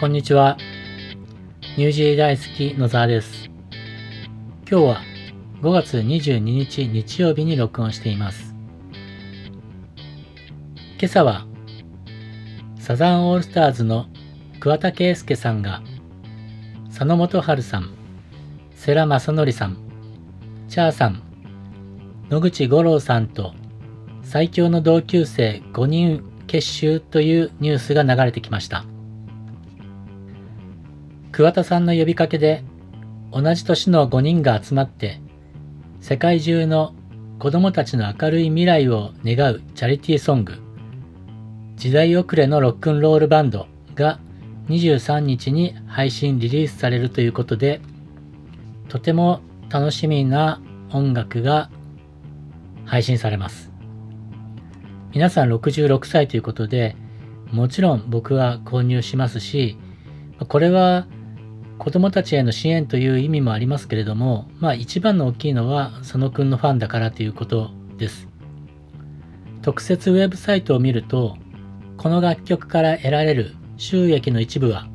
こんにちは。ニュージー大好き野沢です。今日は5月22日日曜日に録音しています。今朝はサザンオールスターズの桑田佳祐さんが佐野元春さん、世良正則さん、チャーさん、野口五郎さんと最強の同級生5人結集というニュースが流れてきました。桑田さんの呼びかけで同じ年の5人が集まって世界中の子供たちの明るい未来を願うチャリティーソング時代遅れのロックンロールバンドが23日に配信リリースされるということでとても楽しみな音楽が配信されます。皆さん66歳ということでもちろん僕は購入しますしこれは子供たちへの支援という意味もありますけれども、まあ一番の大きいのは佐野くんのファンだからということです。特設ウェブサイトを見ると、この楽曲から得られる収益の一部は、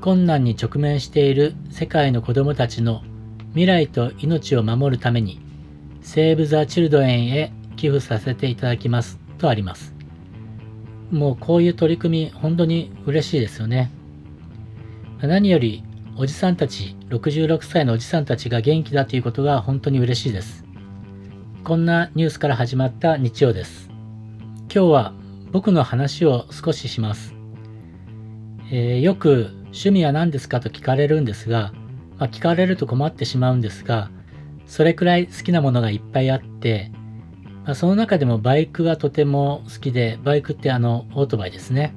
困難に直面している世界の子供たちの未来と命を守るために、セーブ・ザ・チルドレンへ寄付させていただきますとあります。もうこういう取り組み、本当に嬉しいですよね。何よりおじさんたち、66歳のおじさんたちが元気だということが本当に嬉しいです。こんなニュースから始まった日曜です。今日は僕の話を少しします。えーよく趣味は何ですかと聞かれるんですが、まあ、聞かれると困ってしまうんですが、それくらい好きなものがいっぱいあって、まあ、その中でもバイクがとても好きで、バイクってあのオートバイですね。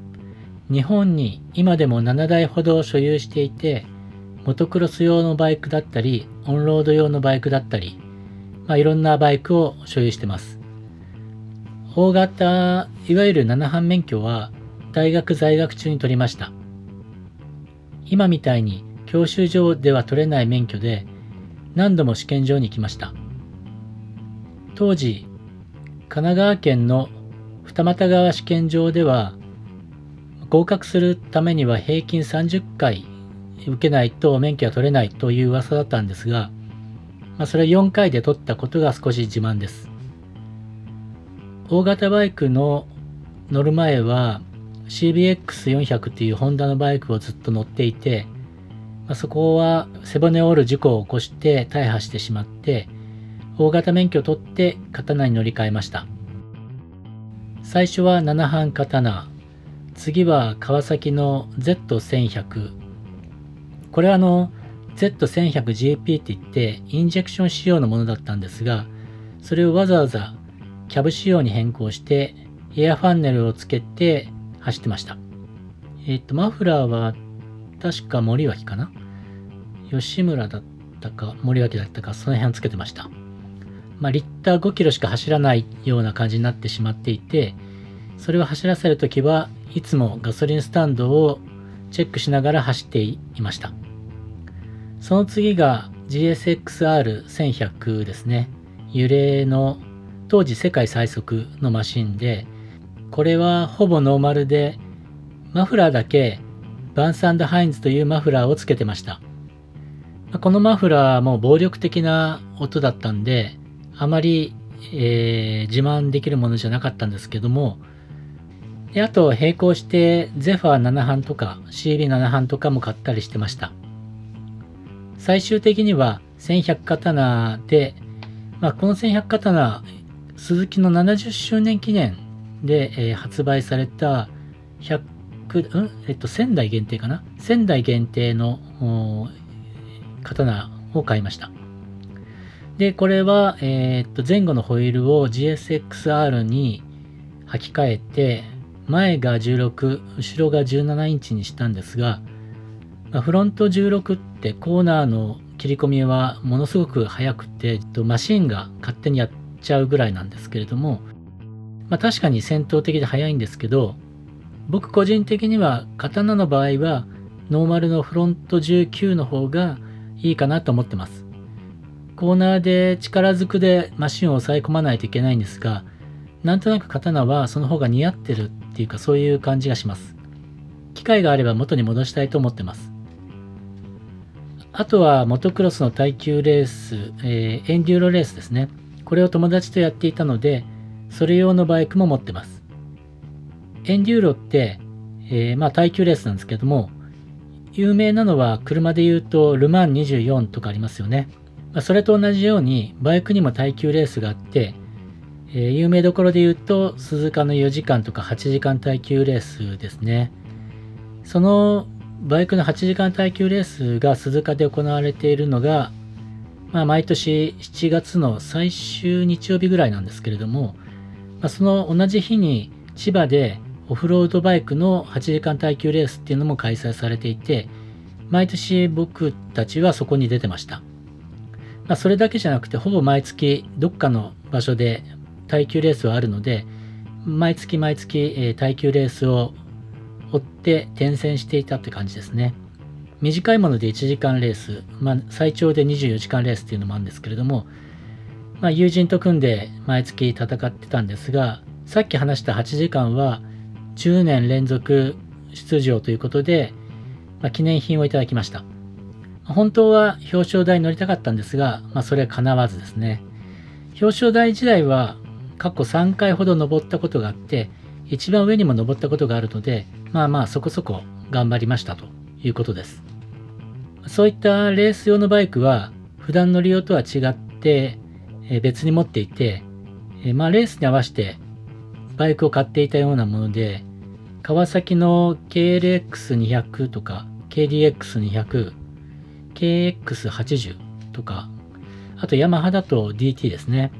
日本に今でも7台ほど所有していて、モトクロス用のバイクだったり、オンロード用のバイクだったり、まあ、いろんなバイクを所有してます。大型、いわゆる7班免許は大学在学中に取りました。今みたいに教習所では取れない免許で何度も試験場に行きました。当時、神奈川県の二俣川試験場では合格するためには平均30回受けないと免許は取れないという噂だったんですが、まあ、それ4回で取ったことが少し自慢です。大型バイクの乗る前は CBX400 っていうホンダのバイクをずっと乗っていて、まあ、そこは背骨を折る事故を起こして大破してしまって大型免許を取って刀に乗り換えました。最初は7班刀、次は川崎の Z1100。これはあの Z1100GP って言ってインジェクション仕様のものだったんですが、それをわざわざキャブ仕様に変更してエアファンネルをつけて走ってました。えっ、と、マフラーは確か森脇かな？吉村だったか森脇だったかその辺つけてました。まあ、リッター5キロしか走らないような感じになってしまっていて、それを走らせるときはいつもガソリンスタンドをチェックしながら走っていました。その次が GSX-R1100 ですね。揺れの当時世界最速のマシンで、これはほぼノーマルで、マフラーだけ Vance & Hines というマフラーをつけてました。このマフラーも暴力的な音だったんで、あまり、えー自慢できるものじゃなかったんですけども、であと並行してゼファー7半とか CB7 班とかも買ったりしてました。最終的には1100刀で、まあ、この1100刀、鈴木の70周年記念で、えー発売された100、うんえっと、仙台限定かな？仙台限定の刀を買いました。で、これは、えーっと、前後のホイールを GSX-R に履き替えて、前が16、後ろが17インチにしたんですが、フロント16ってコーナーの切り込みはものすごく速くて、マシンが勝手にやっちゃうぐらいなんですけれども、まあ確かに戦闘的で速いんですけど、僕個人的には刀の場合はノーマルのフロント19の方がいいかなと思ってます。コーナーで力ずくでマシンを抑え込まないといけないんですが、なんとなく刀はその方が似合ってるっていうかそういう感じがします。機会があれば元に戻したいと思ってます。あとはモトクロスの耐久レース、えー、エンデューロレースですね。これを友達とやっていたので、それ用のバイクも持ってます。エンデューロって、えー、まあ耐久レースなんですけども、有名なのは車で言うとルマン24とかありますよね。まあ、それと同じようにバイクにも耐久レースがあって、えー、有名どころで言うと鈴鹿の4時間とか8時間耐久レースですね。そのバイクの8時間耐久レースが鈴鹿で行われているのがまあ、毎年7月の最終日曜日ぐらいなんですけれども、まあ、その同じ日に千葉でオフロードバイクの8時間耐久レースっていうのも開催されていて、毎年僕たちはそこに出てました。まあ、それだけじゃなくて、ほぼ毎月どっかの場所で耐久レースはあるので、毎月毎月、え、耐久レースを追って転戦していたって感じですね。短いもので1時間レース、まあ、最長で24時間レースっていうのもあるんですけれども、まあ、友人と組んで毎月戦ってたんですが、さっき話した8時間は10年連続出場ということで、まあ、記念品をいただきました。本当は表彰台に乗りたかったんですが、まあ、それは叶わずですね。表彰台時代は過去3回ほど登ったことがあって、一番上にも登ったことがあるので、まあまあそこそこ頑張りましたということです。そういったレース用のバイクは普段の利用とは違って、別に持っていて、まあ、レースに合わせてバイクを買っていたようなもので、川崎の KLX200 とか KDX200、KX80 とか、あとヤマハだと DT ですね。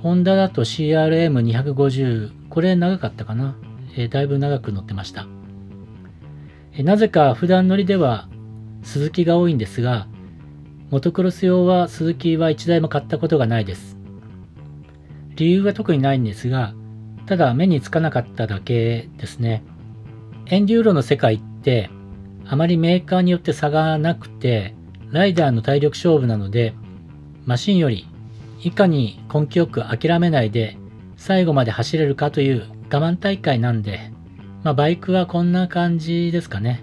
ホンダだと CRM250、これ長かったかな。えー、だいぶ長く乗ってました。えなぜか普段乗りでは鈴木が多いんですが、モトクロス用は鈴木は1台も買ったことがないです。理由は特にないんですが、ただ目につかなかっただけですね。エンデューロの世界ってあまりメーカーによって差がなくて、ライダーの体力勝負なので、マシンよりいかに根気よく諦めないで最後まで走れるかという我慢大会なんで、まあバイクはこんな感じですかね。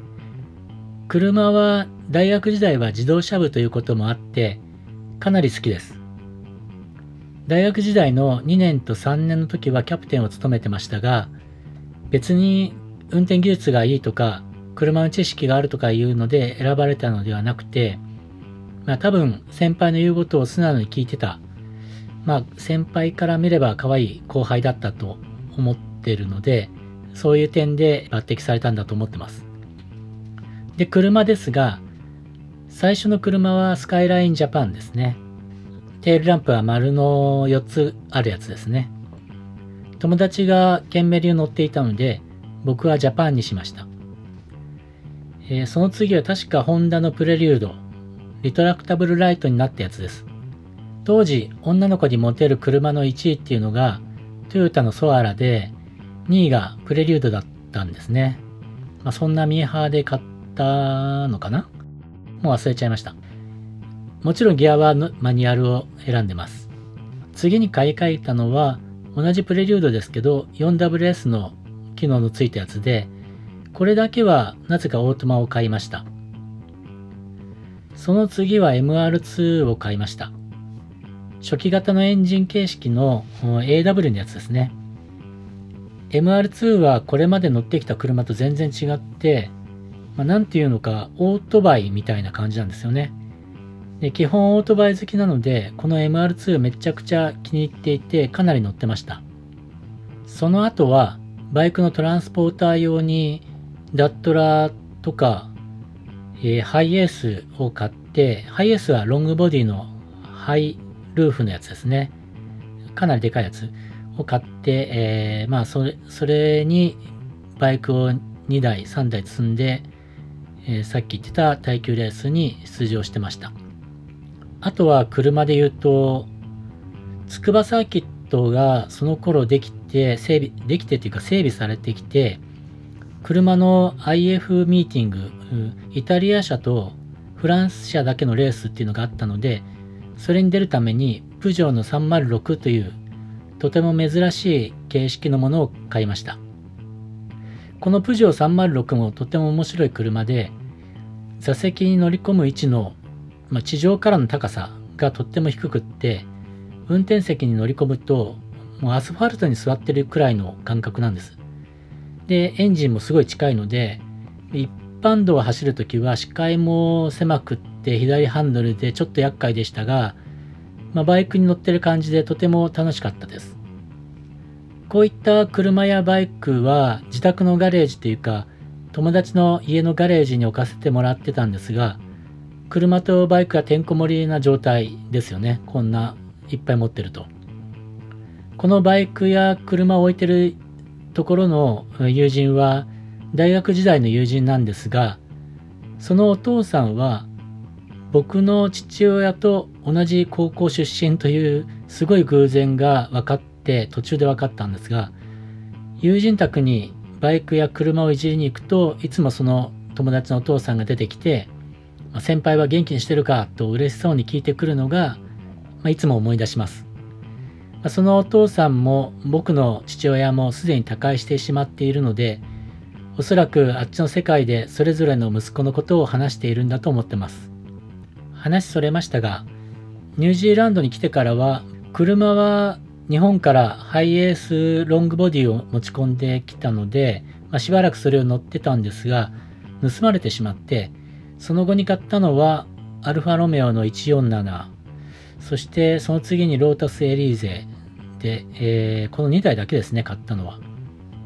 車は大学時代は自動車部ということもあってかなり好きです。大学時代の2年と3年の時はキャプテンを務めてましたが別に運転技術がいいとか車の知識があるとかいうので選ばれたのではなくてまあ多分先輩の言うことを素直に聞いてたまあ先輩から見れば可愛い後輩だったと思ってるのでそういう点で抜擢されたんだと思ってます。で、車ですが、最初の車はスカイラインジャパンですね。テールランプは丸の4つあるやつですね。友達がケンメリを乗っていたので、僕はジャパンにしました。えー、その次は確かホンダのプレリュード、リトラクタブルライトになったやつです。当時、女の子にモテる車の1位っていうのが、トヨタのソアラで、2位がプレリュードだったんですね。まあ、そんなミーハーで買っったのかな？もう忘れちゃいました。もちろんギアはマニュアルを選んでます。次に買い替えたのは同じプレリュードですけど 4WS の機能のついたやつでこれだけはなぜかオートマを買いました。その次は MR2 を買いました。初期型のエンジン形式の AW のやつですね。MR2 はこれまで乗ってきた車と全然違ってまあ、なんていうのか、オートバイみたいな感じなんですよね。で基本オートバイ好きなので、この MR2 めちゃくちゃ気に入っていて、かなり乗ってました。その後は、バイクのトランスポーター用に、ダットラーとか、えー、ハイエースを買って、ハイエースはロングボディのハイルーフのやつですね。かなりでかいやつを買って、えー、まあそれ、それにバイクを2台、3台積んで、えー、さっき言ってた耐久レースに出場してました。あとは車で言うと、筑波サーキットがその頃できて、整備、できてっていうか整備されてきて、車の IF ミーティング、イタリア車とフランス車だけのレースっていうのがあったので、それに出るために、プジョーの306というとても珍しい形式のものを買いました。このプジョー306もとても面白い車で座席に乗り込む位置の、まあ、地上からの高さがとっても低くって運転席に乗り込むともうアスファルトに座ってるくらいの感覚なんですでエンジンもすごい近いので一般道を走るときは視界も狭くって左ハンドルでちょっと厄介でしたが、まあ、バイクに乗ってる感じでとても楽しかったです。こういった車やバイクは自宅のガレージというか友達の家のガレージに置かせてもらってたんですが車とバイクがてんこ盛りな状態ですよね。こんないっぱい持ってると。このバイクや車を置いてるところの友人は大学時代の友人なんですがそのお父さんは僕の父親と同じ高校出身というすごい偶然が分かって途中で分かったんですが友人宅にバイクや車をいじりに行くといつもその友達のお父さんが出てきて「先輩は元気にしてるか?」と嬉しそうに聞いてくるのが、まあ、いつも思い出します。そのお父さんも僕の父親もすでに他界してしまっているのでおそらくあっちの世界でそれぞれの息子のことを話しているんだと思ってます。話それましたがニュージーランドに来てからは車は日本からハイエースロングボディを持ち込んできたので、まあ、しばらくそれを乗ってたんですが盗まれてしまってその後に買ったのはアルファロメオの147そしてその次にロータスエリーゼで、えー、この2台だけですね買ったのは。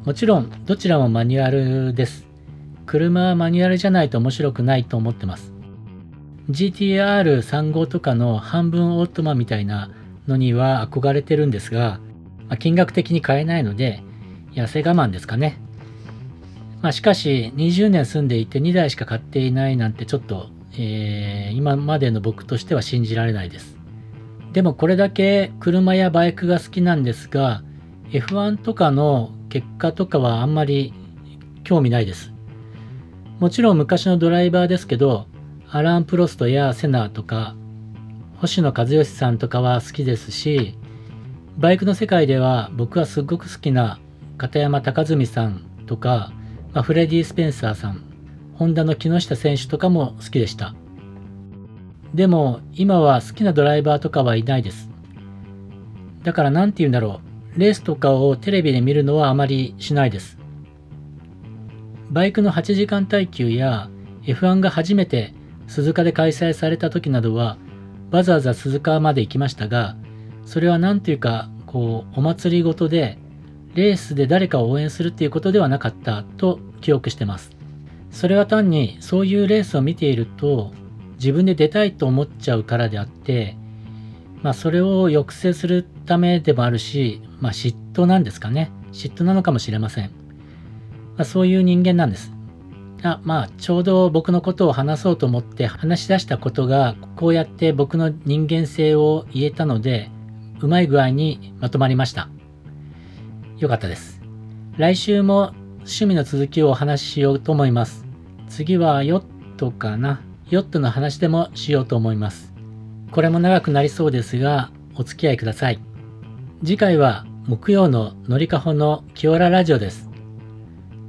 もちろんどちらもマニュアルです。車はマニュアルじゃないと面白くないと思ってます。GTR35 とかの半分オートマみたいなのには憧れてるんですが、まあ、金額的に買えないので、痩せ我慢ですかね。まあ、しかし、20年住んでいて2台しか買っていないなんてちょっと、えー、今までの僕としては信じられないです。でもこれだけ車やバイクが好きなんですが、F1 とかの結果とかはあんまり興味ないです。もちろん昔のドライバーですけど、アラン・プロストやセナーとか星野和義さんとかは好きですし、バイクの世界では僕はすっごく好きな片山高純さんとか、まあ、フレディ・スペンサーさん、ホンダの木下選手とかも好きでした。でも今は好きなドライバーとかはいないです。だから何て言うんだろう、レースとかをテレビで見るのはあまりしないです。バイクの8時間耐久や F1 が初めて鈴鹿で開催された時などはわざわざ鈴鹿まで行きましたが、それは何というか、こう、お祭りごとで、レースで誰かを応援するっていうことではなかったと記憶してます。それは単にそういうレースを見ていると自分で出たいと思っちゃうからであって、まあそれを抑制するためでもあるし、まあ嫉妬なんですかね。嫉妬なのかもしれません。まあ、そういう人間なんです。あまあちょうど僕のことを話そうと思って話し出したことがこうやって僕の人間性を言えたのでうまい具合にまとまりました。よかったです。来週も趣味の続きをお話ししようと思います。次はヨットかな。ヨットの話でもしようと思います。これも長くなりそうですがお付き合いください。次回は木曜ののりかほのキオララジオです。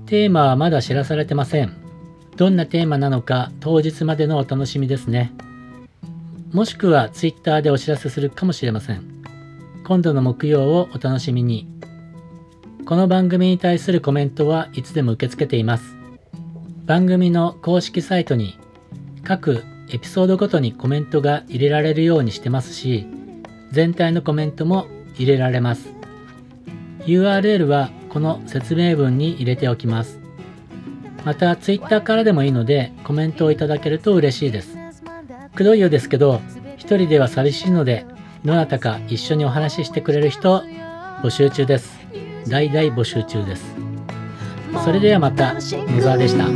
テーマはまだ知らされてません。どんなテーマなのか当日までのお楽しみですね。もしくは Twitter でお知らせするかもしれません。今度の木曜をお楽しみに。この番組に対するコメントはいつでも受け付けています。番組の公式サイトに各エピソードごとにコメントが入れられるようにしてますし、全体のコメントも入れられます。URL はこの説明文に入れておきます。また Twitter からでもいいのでコメントをいただけると嬉しいです。くどいようですけど一人では寂しいのでどなたか一緒にお話ししてくれる人募集中です。大大募集中です。それではまた野沢でした。